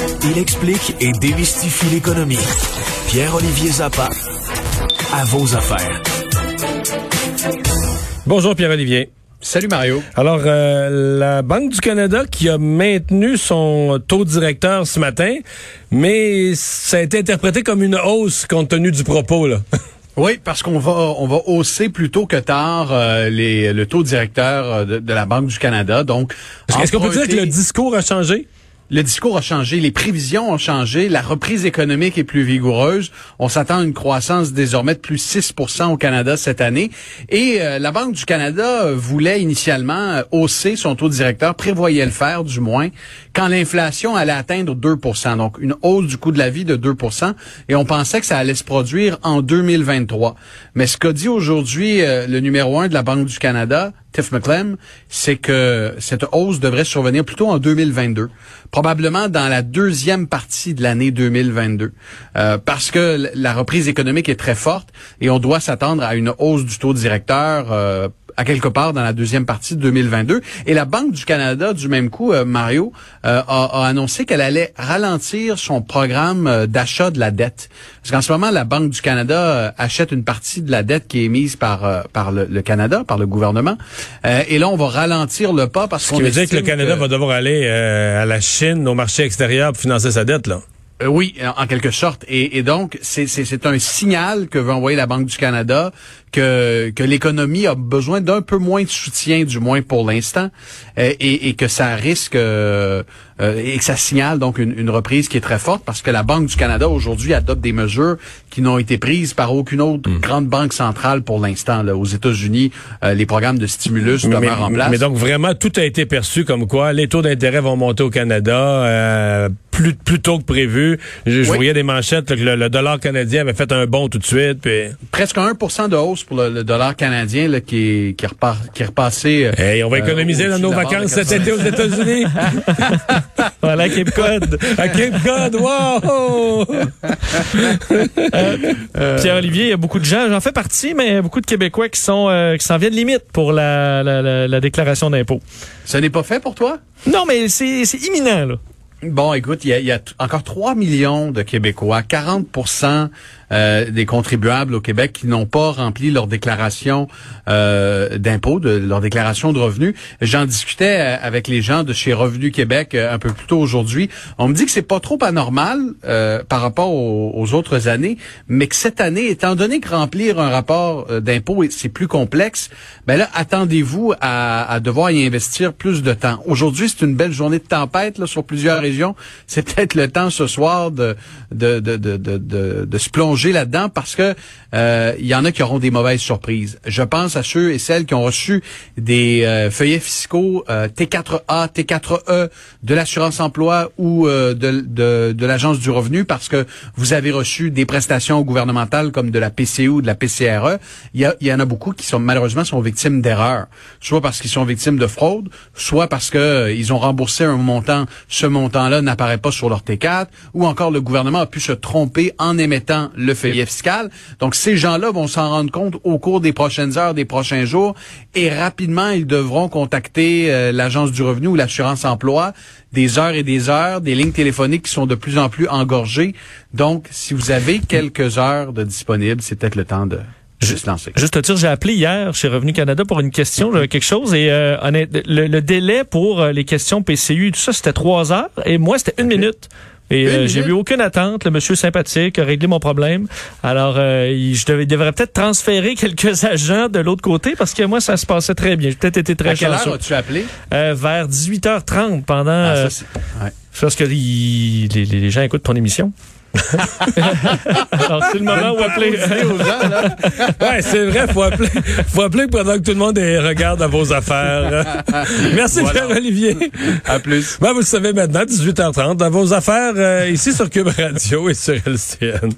Il explique et démystifie l'économie. Pierre-Olivier Zappa, à vos affaires. Bonjour Pierre-Olivier. Salut Mario. Alors, euh, la Banque du Canada qui a maintenu son taux directeur ce matin, mais ça a été interprété comme une hausse compte tenu du propos. Là. Oui, parce qu'on va on va hausser plus tôt que tard euh, les, le taux directeur euh, de, de, la Banque du Canada. Donc, est-ce qu'on peut dire que le discours a changé? Le discours a changé, les prévisions ont changé, la reprise économique est plus vigoureuse. On s'attend à une croissance désormais de plus 6% au Canada cette année. Et euh, la Banque du Canada euh, voulait initialement euh, hausser son taux directeur, prévoyait le faire du moins, quand l'inflation allait atteindre 2% Donc une hausse du coût de la vie de 2% Et on pensait que ça allait se produire en 2023. Mais ce qu'a dit aujourd'hui le numéro un de la Banque du Canada, C'est que cette hausse devrait survenir plutôt en 2022, probablement dans la deuxième partie de l'année 2022, euh, parce que la reprise économique est très forte et on doit s'attendre à une hausse du taux directeur euh, à quelque part dans la deuxième partie de 2022. Et la Banque du Canada, du même coup, euh, Mario, euh, a, annoncé qu'elle allait ralentir son programme euh, d'achat de la dette. Parce qu'en ce moment, la Banque du Canada achète une partie de la dette qui est mise par par le, Canada, par le gouvernement. et là, on va ralentir le pas parce qu'on... Ce qui veut dire que le Canada va devoir aller à la Chine, au marché extérieur pour financer sa dette, là. oui, en quelque sorte. Et, et donc, c'est un signal que veut envoyer la Banque du Canada que, que l'économie a besoin d'un peu moins de soutien, du moins pour l'instant, euh, et, et, que ça risque euh, euh, et que ça signale donc une, une, reprise qui est très forte parce que la Banque du Canada aujourd'hui adopte des mesures qui n'ont été prises par aucune autre hmm. grande banque centrale pour l'instant. Aux États-Unis, les programmes de stimulus demeurent en place. Mais donc vraiment tout a été perçu comme quoi les taux d'intérêt vont monter au Canada plus, plus tôt que prévu. Je, voyais des manchettes que le, dollar canadien avait fait un bond tout de suite. Puis... Presque 1 de hausse pour le, dollar canadien là, qui, qui, repart, qui est repassé. Euh, on va économiser euh, dans nos vacances cet été aux États-Unis. voilà, à Cape Cod. À Cape Cod, wow! euh, Pierre-Olivier, il y a beaucoup de gens, j'en fais partie, mais il y a beaucoup de Québécois qui sont euh, qui s'en viennent limite pour la, la, la, déclaration d'impôt. Ça n'est pas fait pour toi? Non, mais c'est imminent, là. Bon, écoute, il y a, y a, encore 3 millions de Québécois, 40 euh, des contribuables au Québec qui n'ont pas rempli leur déclaration euh, d'impôt, de leur déclaration de revenus. J'en discutais euh, avec les gens de chez Revenu Québec euh, un peu plus tôt aujourd'hui. On me dit que c'est pas trop anormal euh, par rapport aux, autres années, mais que cette année, étant donné que remplir un rapport d'impôt c'est plus complexe, ben là attendez-vous à, à, devoir y investir plus de temps. Aujourd'hui, c'est une belle journée de tempête là, sur plusieurs régions. C'est peut-être le temps ce soir de de, de, de, de, de se plonger là-dedans parce que euh, y en a qui auront des mauvaises surprises. Je pense à ceux et celles qui ont reçu des euh, feuillets fiscaux T4A, euh, T4E de l'assurance emploi ou de, de, l'agence du revenu parce que vous avez reçu des prestations gouvernementales comme de la PCU ou de la PCRE. Il y, a, il y en a beaucoup qui sont malheureusement sont victimes d'erreurs, soit parce qu'ils sont victimes de fraude, soit parce que ils ont remboursé un montant, ce montant-là n'apparaît pas sur leur T4, ou encore le gouvernement a pu se tromper en émettant le feuillet fiscal. Donc, ces gens-là vont s'en rendre compte au cours des prochaines heures, des prochains jours, et rapidement, ils devront contacter euh, l'Agence du revenu ou l'assurance emploi des heures et des heures, des lignes téléphoniques qui sont de plus en plus engorgées. Donc, si vous avez quelques heures de disponibles, c'est peut-être le temps de Juste, lancer. juste te dire, j'ai appelé hier chez Revenu Canada pour une question, j'avais quelque chose, et euh, le, délai pour euh, les questions PCU et tout ça, c'était trois heures, et moi, c'était une minute. Et euh, j'ai eu aucune attente. Le monsieur sympathique a réglé mon problème. Alors, euh, je devais, devrais peut-être transférer quelques agents de l'autre côté parce que moi, ça se passait très bien. J'ai peut-être été très à quelle heure as-tu appelé? Euh, vers 18h30 pendant... Ah, ça, ouais. Parce que les, les gens écoutent ton émission. Alors, c'est le moment où appeler. ouais, c'est vrai, faut appeler, faut appeler pendant que tout le monde regarde à vos affaires. Merci, Pierre-Olivier. À plus. Ben, vous le savez maintenant, 18h30, dans vos affaires, euh, ici sur Cube Radio et sur LCN.